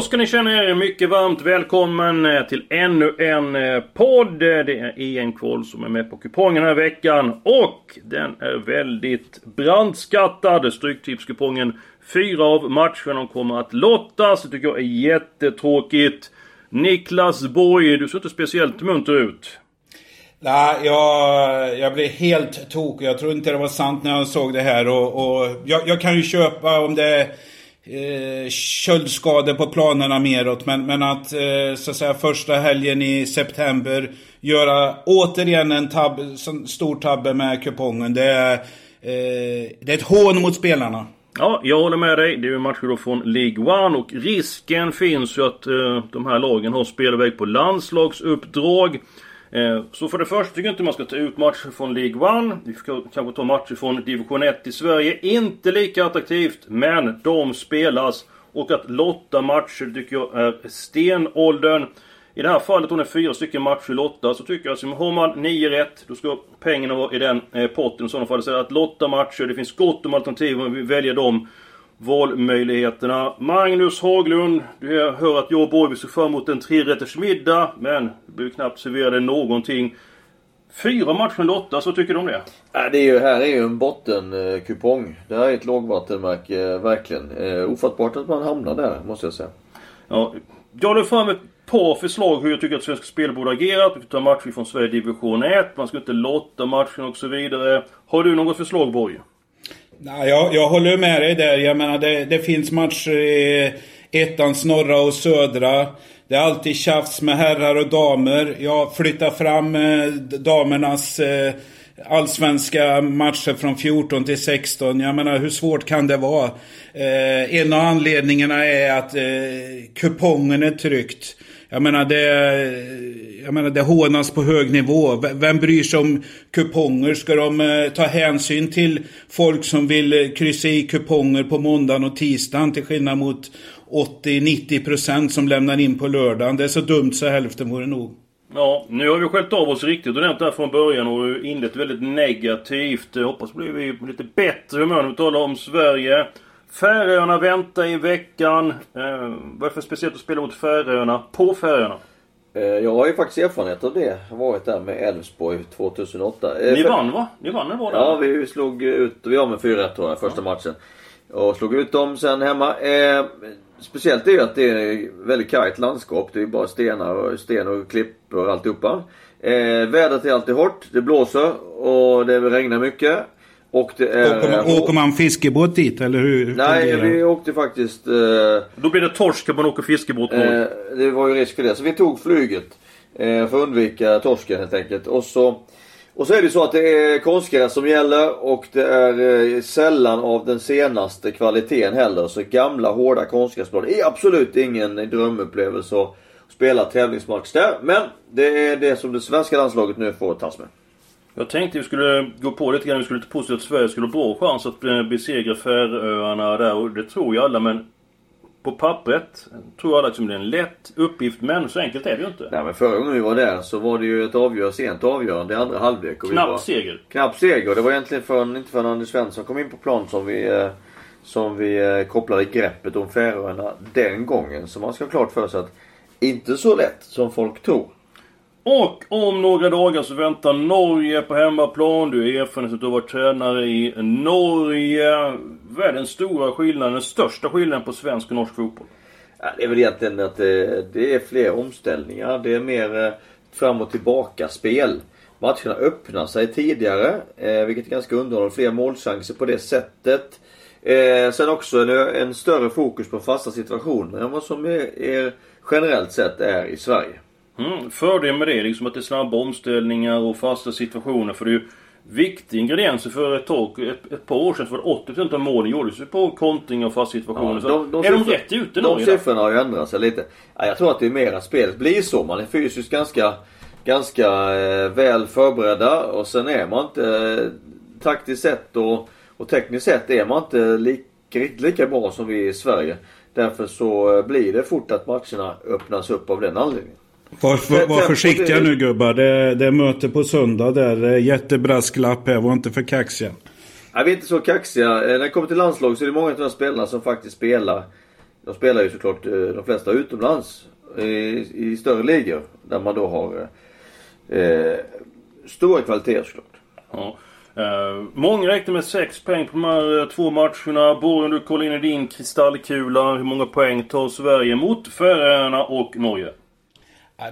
Då ska ni känna er mycket varmt välkommen eh, till ännu en eh, podd. Det är EM-kval som är med på kupongen den här veckan. Och den är väldigt brandskattad. Stryktipskupongen. Fyra av matcherna kommer att lottas. Det tycker jag är jättetråkigt. Niklas Borg, du ser inte speciellt munter ut. Nej, jag, jag blev helt tokig. Jag tror inte det var sant när jag såg det här. Och, och jag, jag, kan ju köpa om det är eh, köldskador på planerna meråt. Men, men att, eh, så att säga, första helgen i september göra återigen en tab, stor tabbe med kupongen. Det är, eh, det är ett hån mot spelarna. Ja, jag håller med dig. Det är ju matcher då från League One och risken finns ju att eh, de här lagen har spelväg på landslagsuppdrag. Eh, så för det första tycker jag inte man ska ta ut matcher från League 1. Vi ska kanske ta matcher från Division 1 i Sverige. Inte lika attraktivt, men de spelas. Och att lotta matcher tycker jag är stenåldern. I det här fallet om det är fyra stycken matcher lotta så tycker jag att har man 9 rätt då ska pengarna vara i den eh, potten i sådana fall. Så att lotta matcher, det finns gott om alternativ om vi väljer dem valmöjligheterna. Magnus Haglund, du hör att jag och Borg ser fram emot en trerättersmiddag. Men du blir knappt serverade någonting. Fyra matcher Lotta, så tycker du om det? Ja, det är ju, här är ju en bottenkupong. Det här är ett lågvattenmärke, eh, verkligen. Eh, ofattbart att man hamnar där, måste jag säga. Ja, jag la fram ett par förslag hur jag tycker att Svenska Spel borde agerat. Vi tar matcher från Sverige Division 1. Man ska inte lotta matchen och så vidare. Har du något förslag Borg? Ja, jag, jag håller med dig där. Jag menar det, det finns matcher i ettans norra och södra. Det är alltid tjafs med herrar och damer. Jag flyttar fram eh, damernas eh, allsvenska matcher från 14 till 16. Jag menar hur svårt kan det vara? Eh, en av anledningarna är att eh, kupongen är tryckt. Jag menar det, jag menar det hånas på hög nivå. Vem bryr sig om kuponger? Ska de eh, ta hänsyn till folk som vill eh, kryssa i kuponger på måndagen och tisdagen till skillnad mot 80-90% som lämnar in på lördagen. Det är så dumt så hälften vore nog. Ja, nu har vi skällt av oss riktigt ordentligt här från början och inlett väldigt negativt. Jag hoppas blir vi lite bättre humör när vi talar om Sverige. Färöarna väntar i veckan. Eh, vad är det för speciellt att spela mot Färöarna på Färöarna? Eh, jag har ju faktiskt erfarenhet av det. Jag har varit där med Elfsborg 2008. Eh, Ni vann va? Ni vann när var där? Ja, vi slog ut, vi var med 4-1 tror jag, första ja. matchen. Och slog ut dem sen hemma. Eh, speciellt är ju att det är väldigt kargt landskap. Det är bara stenar och sten och klippor och alltihopa. Eh, vädret är alltid hårt. Det blåser och det regnar mycket. Och det är... Åker man, åker man fiskebåt dit eller hur? Nej, vi åkte faktiskt... Eh, Då blir det torsk om man åker fiskebåt. Eh, det var ju risk för det. Så vi tog flyget. Eh, för att undvika torsken helt enkelt. Och så, och så är det så att det är konstgräs som gäller och det är eh, sällan av den senaste kvaliteten heller. Så gamla hårda konstgräsblad är absolut ingen drömupplevelse att spela tävlingsmatch där. Men det är det som det svenska landslaget nu får tas med. Jag tänkte vi skulle gå på lite grann. Vi skulle lite positivt att Sverige skulle ha bra chans att besegra Färöarna där. Och det tror ju alla men... På pappret tror alla liksom det är en lätt uppgift men så enkelt är det ju inte. Nej men förra gången vi var där så var det ju ett avgörande, sent avgörande i andra halvlek. Knapp seger. Knapp seger. Det var egentligen förrän, inte förrän Anders Svensson kom in på plan som vi eh, som vi eh, kopplade greppet om Färöarna den gången. Så man ska ha klart för sig att inte så lätt som folk tror. Och om några dagar så väntar Norge på hemmaplan. Du är erfaren att du varit tränare i Norge. Vad är den stora skillnaden, den största skillnaden på svensk och norsk fotboll? Ja, det är väl egentligen att det, det är fler omställningar. Det är mer eh, fram och tillbaka spel. Matcherna öppnar sig tidigare, eh, vilket är ganska underhållande. Fler målchanser på det sättet. Eh, sen också en, en, större fokus på fasta situationer än vad som är, är generellt sett är i Sverige. Mm, fördelen med det är liksom att det är snabba omställningar och fasta situationer. För det är ju viktiga ingredienser för ett tag. Ett, ett par år sedan så var det 80% av målen gjordes på kontring och fasta situationer. Ja, de, de, är de rätt ute De siffrorna har ju ändrat sig lite. Ja, jag tror att det är mer att spelet blir så. Man är fysiskt ganska, ganska eh, väl förberedda och sen är man inte eh, taktiskt sett och, och tekniskt sett är man inte lika, riktigt lika bra som vi i Sverige. Därför så eh, blir det fort att matcherna öppnas upp av den anledningen. Var, var, försiktiga nu gubbar. Det, det är möte på söndag där. Jättebrasklapp här. Var inte för kaxiga. Nej, vi är inte så kaxiga. Eh, när det kommer till landslag så är det många av de spelarna som faktiskt spelar De spelar ju såklart de flesta utomlands i, i större ligor. Där man då har eh, stora kvaliteter såklart. Ja. Uh, många räknar med 6 poäng på de här två matcherna. Borgen, du kollar in i din kristallkula. Hur många poäng tar Sverige mot Färöarna och Norge?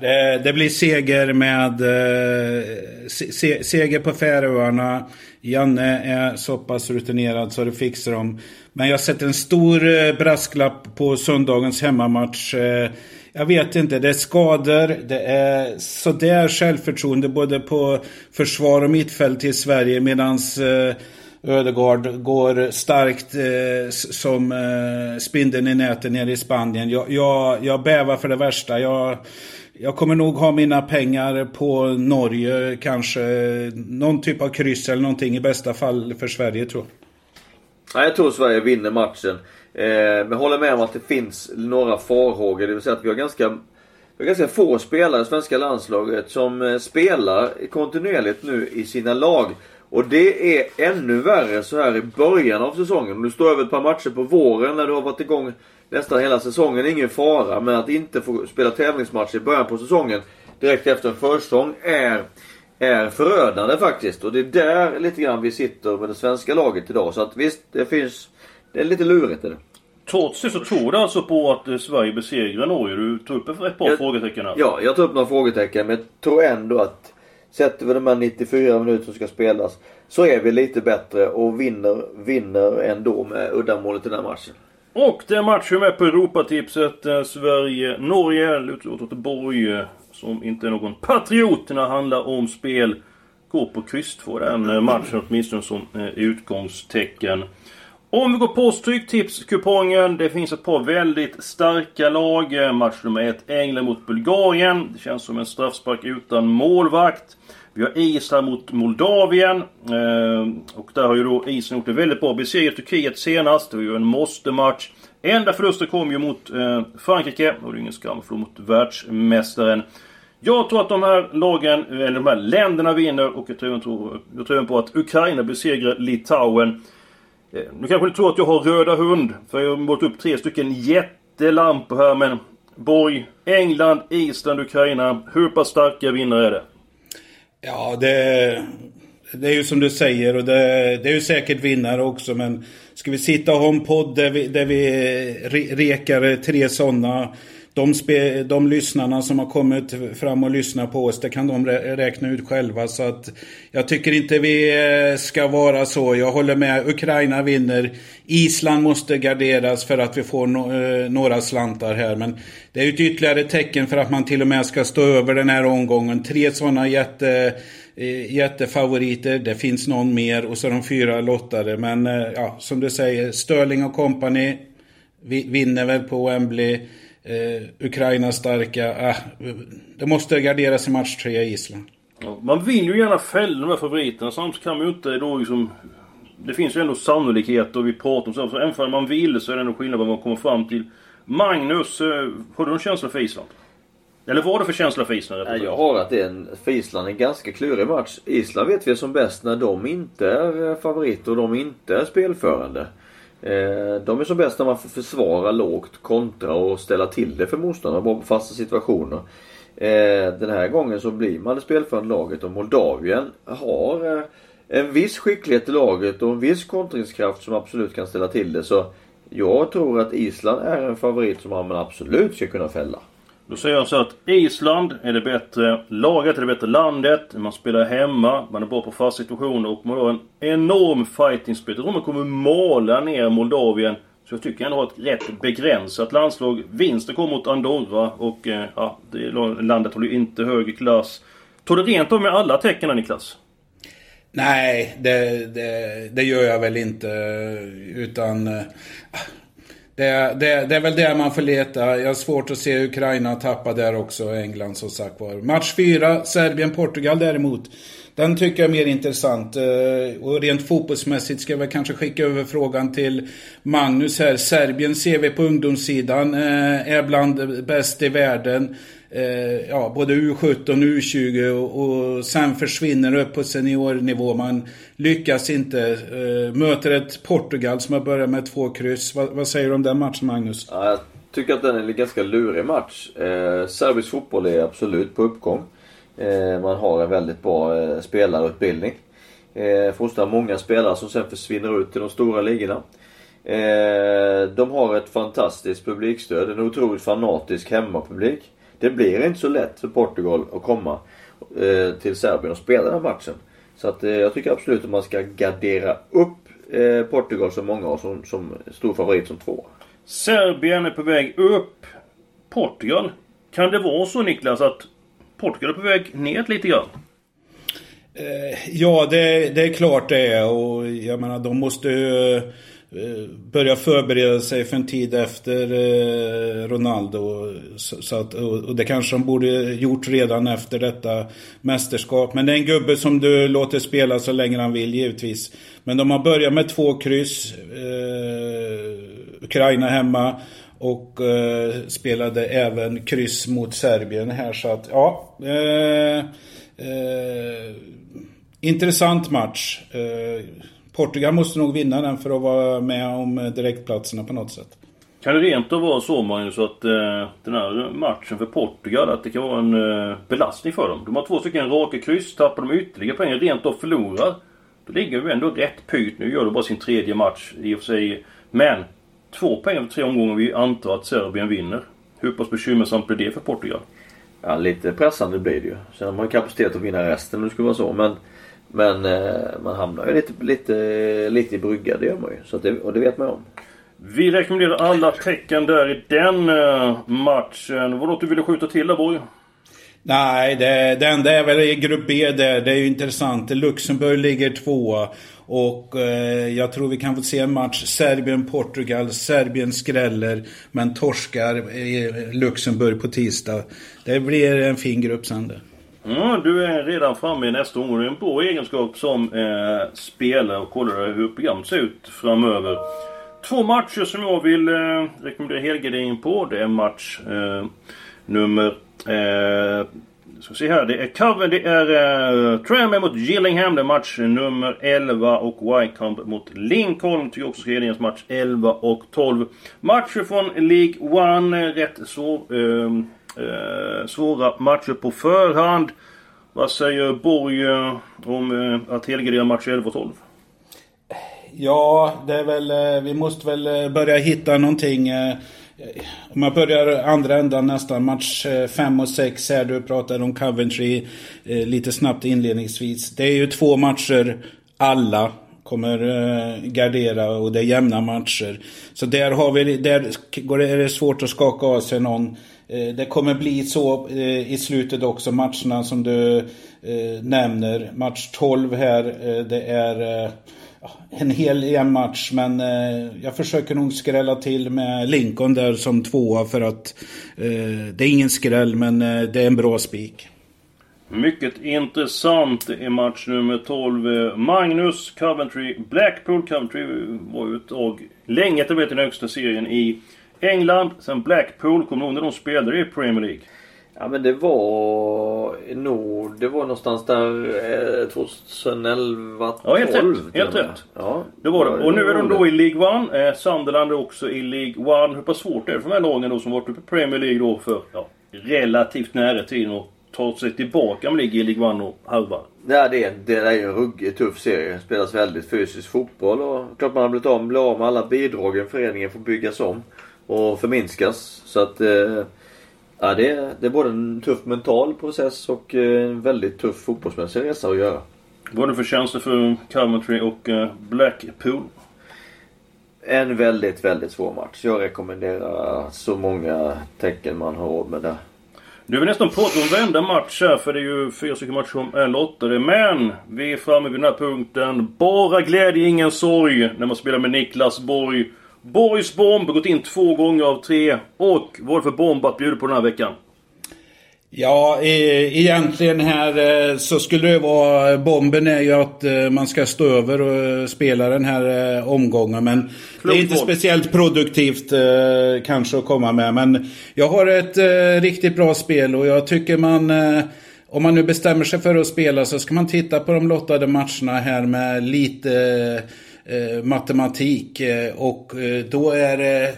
Det, det, blir seger med eh, se, seger på Färöarna. Janne är så pass rutinerad så det fixar de. Men jag sätter en stor eh, brasklapp på söndagens hemmamatch. Eh, jag vet inte, det är skador, det är sådär självförtroende både på försvar och mittfält i Sverige medans eh, Ödegård går starkt eh, som eh, spindeln i nätet nere i Spanien. Jag, jag, jag bävar för det värsta. Jag, jag kommer nog ha mina pengar på Norge, kanske någon typ av kryss eller någonting i bästa fall för Sverige tror jag. jag tror Sverige vinner matchen. Eh, men håller med om att det finns några farhågor. Det vill säga att vi har ganska, vi har ganska få spelare i svenska landslaget som eh, spelar kontinuerligt nu i sina lag. Och det är ännu värre så här i början av säsongen. Om du står över ett par matcher på våren när du har varit igång nästan hela säsongen. Ingen fara. Men att inte få spela tävlingsmatcher i början på säsongen direkt efter en försäsong är, är förödande faktiskt. Och det är där lite grann vi sitter med det svenska laget idag. Så att visst, det finns det är lite lurigt. Är det. Trots det så tror du alltså på att eh, Sverige besegrar Norge? Du tog upp ett par jag, frågetecken här. Ja, jag tog upp några frågetecken. Men jag tror ändå att Sätter vi de här 94 minuter som ska spelas så är vi lite bättre och vinner, vinner ändå med uddamålet i den här matchen. Och det är matchen med på Europatipset. Eh, Sverige-Norge. Lutar åt Borg, eh, som inte är någon patriot när det handlar om spel. Går på kryss 2 den eh, matchen åtminstone som utgångstecken. Om vi går på Stryktipskupongen. Det finns ett par väldigt starka lag. Eh, match nummer ett, England mot Bulgarien. Det känns som en straffspark utan målvakt. Vi har Island mot Moldavien. Eh, och där har ju då Island gjort det väldigt bra. Besegrat Turkiet senast. Det var ju en måste-match. Enda förlusten kom ju mot eh, Frankrike. Och det är ingen skam för mot världsmästaren. Jag tror att de här lagen, eller de här länderna vinner och jag tror, jag tror på att Ukraina besegrar Litauen. Eh, nu kanske ni tror att jag har röda hund. För jag har målat upp tre stycken jättelampor här men... Borg, England, Island, Ukraina. Hur pass starka vinnare är det? Ja, det... Det är ju som du säger och det, det är ju säkert vinnare också men... Ska vi sitta och ha en podd där vi, där vi rekar tre sådana de, spe, de lyssnarna som har kommit fram och lyssnat på oss, det kan de räkna ut själva. Så att jag tycker inte vi eh, ska vara så. Jag håller med. Ukraina vinner. Island måste garderas för att vi får no, eh, några slantar här. Men det är ett ytterligare tecken för att man till och med ska stå över den här omgången. Tre sådana jätte eh, jättefavoriter. Det finns någon mer och så de fyra lottade. Men ja, som du säger, Sterling och company vinner väl på Wembley. Eh, Ukraina starka. Eh, det måste garderas i match tre i Island. Ja, man vill ju gärna fälla de här favoriterna. Samtidigt kan man ju inte då liksom... Det finns ju ändå sannolikhet och vi pratar om så. Så även om man vill så är det ändå skillnad vad man kommer fram till. Magnus, eh, har du någon känsla för Island? Eller vad har du för känsla för Island? Jag har att det är en, för Island en ganska klurig match. Island vet vi som bäst när de inte är favoriter och de inte är spelförande. Eh, de är som bäst när man får försvara lågt, kontra och ställa till det för motståndare på fasta situationer. Eh, den här gången så blir man det spelförande laget och Moldavien har eh, en viss skicklighet i laget och en viss kontringskraft som absolut kan ställa till det. Så jag tror att Island är en favorit som man absolut ska kunna fälla. Då säger jag så att Island är det bättre laget, är det bättre landet. Man spelar hemma, man är bra på fasta situationer och man har en enorm fighting spirit. Jag tror man kommer mala ner Moldavien. Så jag tycker ändå att ett rätt begränsat landslag. Vinsten kom mot Andorra och eh, ja, det, landet håller ju inte högre klass. Tar du rent av med alla tecken Niklas? Nej, det, det, det, gör jag väl inte. Utan... Eh, det, det, det, är väl där man får leta. Jag har svårt att se Ukraina tappa där också. England som sagt var. Match 4, Serbien-Portugal däremot. Den tycker jag är mer intressant. Eh, och rent fotbollsmässigt ska jag kanske skicka över frågan till Magnus här. Serbien ser vi på ungdomssidan eh, är bland bäst i världen. Eh, ja, både U17 och U20 och, och sen försvinner upp på seniornivå. Man lyckas inte. Eh, möter ett Portugal som har börjat med två kryss. Vad, vad säger du om den matchen Magnus? Ja, jag tycker att den är en ganska lurig match. Eh, serbisk fotboll är absolut på uppgång. Eh, man har en väldigt bra eh, spelarutbildning. Eh, fostrar många spelare som sen försvinner ut till de stora ligorna. Eh, de har ett fantastiskt publikstöd, en otroligt fanatisk hemmapublik. Det blir inte så lätt för Portugal att komma eh, till Serbien och spela den här matchen. Så att eh, jag tycker absolut att man ska gardera upp eh, Portugal som många har som, som stor favorit som två. Serbien är på väg upp. Portugal. Kan det vara så Niklas att Portugal är på väg ner lite grann. Eh, ja, det, det, är klart det är och jag menar de måste uh, Eh, börja förbereda sig för en tid efter eh, Ronaldo. Så, att, och det kanske de borde gjort redan efter detta mästerskap. Men det är en gubbe som du låter spela så länge han vill givetvis. Men de har börjat med två kryss. Eh, Ukraina hemma. Och eh, spelade även kryss mot Serbien här så att ja. Eh, eh, intressant match. Portugal måste nog vinna den för att vara med om direktplatserna på något sätt. Kan det rent av vara så Magnus att eh, den här matchen för Portugal att det kan vara en eh, belastning för dem? De har två stycken raka kryss. Tappar de ytterligare poäng rent av förlorar. Då ligger de ändå rätt pyrt. Nu gör de bara sin tredje match i och för sig. Men två poäng över tre omgångar vi antar att Serbien vinner. Hur pass bekymmersamt blir det för Portugal? Ja, lite pressande blir det ju. Sen har man kapacitet att vinna resten om det skulle vara så. Men, men eh, man hamnar ju lite, lite, lite i brygga, det gör man ju. Så det, och det vet man ju om. Vi rekommenderar alla tecken där i den uh, matchen. Var det något du ville skjuta till där Borg? Nej, det, det enda är väl i grupp B där. Det är ju intressant. Luxemburg ligger tvåa. Och eh, jag tror vi kan få se en match Serbien-Portugal. Serbien skräller men torskar i Luxemburg på tisdag. Det blir en fin grupp sen det. Mm, du är redan framme i nästa omgång. Det är en bra egenskap som eh, spelare och kollar hur programmet ser ut framöver. Två matcher som jag vill eh, rekommendera helgardering på. Det är match eh, nummer Eh, ska se här. Det är Coven, det är eh, Tranmere mot Gillingham. Det är match nummer 11 och Wycombe mot Lincoln. Tycker också ska match 11 och 12. Matcher från League 1. Eh, rätt så eh, eh, svåra matcher på förhand. Vad säger Borg eh, om eh, att helgardera match 11 och 12? Ja, det är väl, eh, vi måste väl eh, börja hitta någonting eh, om jag börjar andra ändan nästan, match 5 och 6 här. Du pratade om Coventry lite snabbt inledningsvis. Det är ju två matcher alla kommer gardera och det är jämna matcher. Så där, har vi, där är det svårt att skaka av sig någon. Eh, det kommer bli så eh, i slutet också, matcherna som du eh, nämner. Match 12 här, det är en hel jämn match, men jag försöker nog skrälla till med Lincoln där som tvåa för att det är ingen skräll men det är en bra spik. Mycket intressant i match nummer 12. Magnus Coventry Blackpool. Coventry var ju ett tag länge etablerat i den högsta serien i England. Sen Blackpool, kommer du ihåg när de spelade i Premier League? Ja men det var nog, det var någonstans där 2011, eh, 12 Ja helt rätt. Helt rätt. Ja, det var det. Och nu är de då i League 1. Eh, Sunderland är också i League 1. Hur pass svårt är det för de här lagen då som varit uppe i Premier League då för ja, relativt nära tiden och ta sig tillbaka med ligger i League 1 och halva? Ja, det, är, det är ju en ruggigt tuff serie. Det spelas väldigt fysisk fotboll och klart man har blivit av, blivit av med alla bidragen. Föreningen får byggas om och förminskas. Så att eh, Ja, det är, det är både en tuff mental process och eh, en väldigt tuff fotbollsmässig resa att göra. Är det för Coventry och eh, Blackpool? En väldigt, väldigt svår match. Jag rekommenderar så många tecken man har råd med där. Nu har vi nästan pratat om varenda match här för det är ju fyra stycken matcher som är lottade. Men vi är framme vid den här punkten. Bara glädje, ingen sorg. När man spelar med Niklas Borg. Borgs bomb, gått in två gånger av tre. Och vad är det för bomb att bjuda på den här veckan? Ja, e egentligen här eh, så skulle det vara... Bomben är ju att eh, man ska stå över och spela den här eh, omgången. Men det är inte speciellt produktivt kanske att komma med. Men jag har ett riktigt bra spel och jag tycker man... Om man nu bestämmer sig för att spela så ska man titta på de lottade matcherna här med lite matematik. Och då är det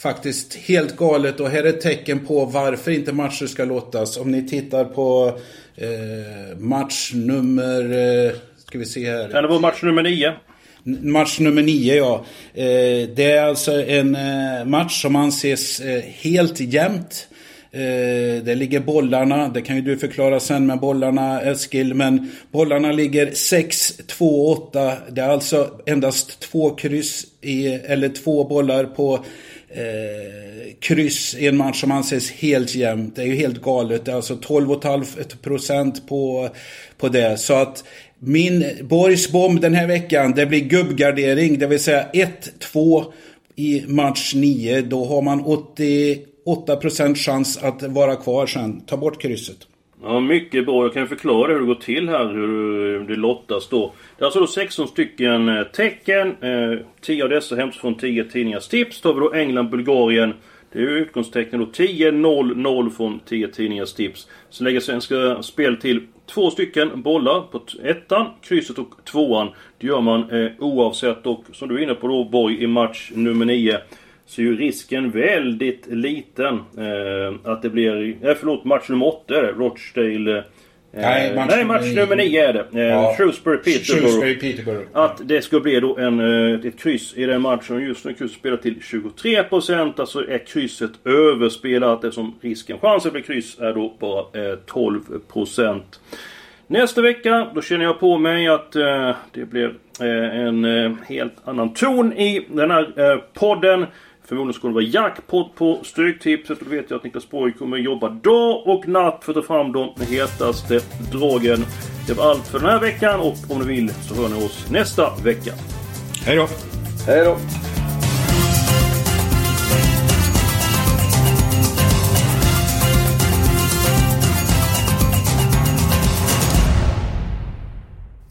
faktiskt helt galet och här är ett tecken på varför inte matcher ska lottas. Om ni tittar på eh, match nummer... Eh, ska vi se här. Ja, det var match nummer nio. Match nummer nio, ja. Eh, det är alltså en eh, match som anses eh, helt jämnt. Eh, där ligger bollarna, det kan ju du förklara sen med bollarna Eskil, men bollarna ligger 6, 2, 8. Det är alltså endast två kryss, i, eller två bollar på eh, kryss i en match som anses helt jämnt. Det är ju helt galet, det är alltså 12,5 procent på, på det. Så att min Borgs bomb den här veckan, det blir gubbgardering, det vill säga 1, 2, i match 9. Då har man 80, 8% chans att vara kvar sen. Ta bort krysset. Ja, mycket bra. Jag kan förklara hur det går till här, hur det lottas då. Det är alltså då 16 stycken eh, tecken. Eh, 10 av dessa hämtas från 10 tidningars tips. Tar vi då England, Bulgarien. Det är utgångstecken då 10, 0, 0 från 10 tidningars tips. Sen lägger Svenska Spel till två stycken bollar på ettan, krysset och tvåan. Det gör man eh, oavsett och som du är inne på då Borg i match nummer 9 så är ju risken väldigt liten eh, att det blir... Eh, förlåt, match nummer 8 är det. Rochdale... Eh, nej, match, nej, match nummer 9 är det. Eh, ja. Shrewsbury Peterborough. Shrewsbury Peterborough. Att det ska bli då en, eh, ett kryss i den matchen. Just nu krysset spelar till 23%. Alltså är krysset överspelat eftersom risken, chansen bli kryss är då bara eh, 12%. Nästa vecka, då känner jag på mig att eh, det blir eh, en eh, helt annan ton i den här podden. Förmodligen skulle det vara jackpot på Stryktipset och då vet jag att Niklas Borg kommer jobba dag och natt för att ta fram de hetaste dragen. Det var allt för den här veckan och om ni vill så hör ni oss nästa vecka. Hej då! Hej då!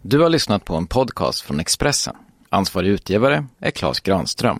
Du har lyssnat på en podcast från Expressen. Ansvarig utgivare är Klas Granström.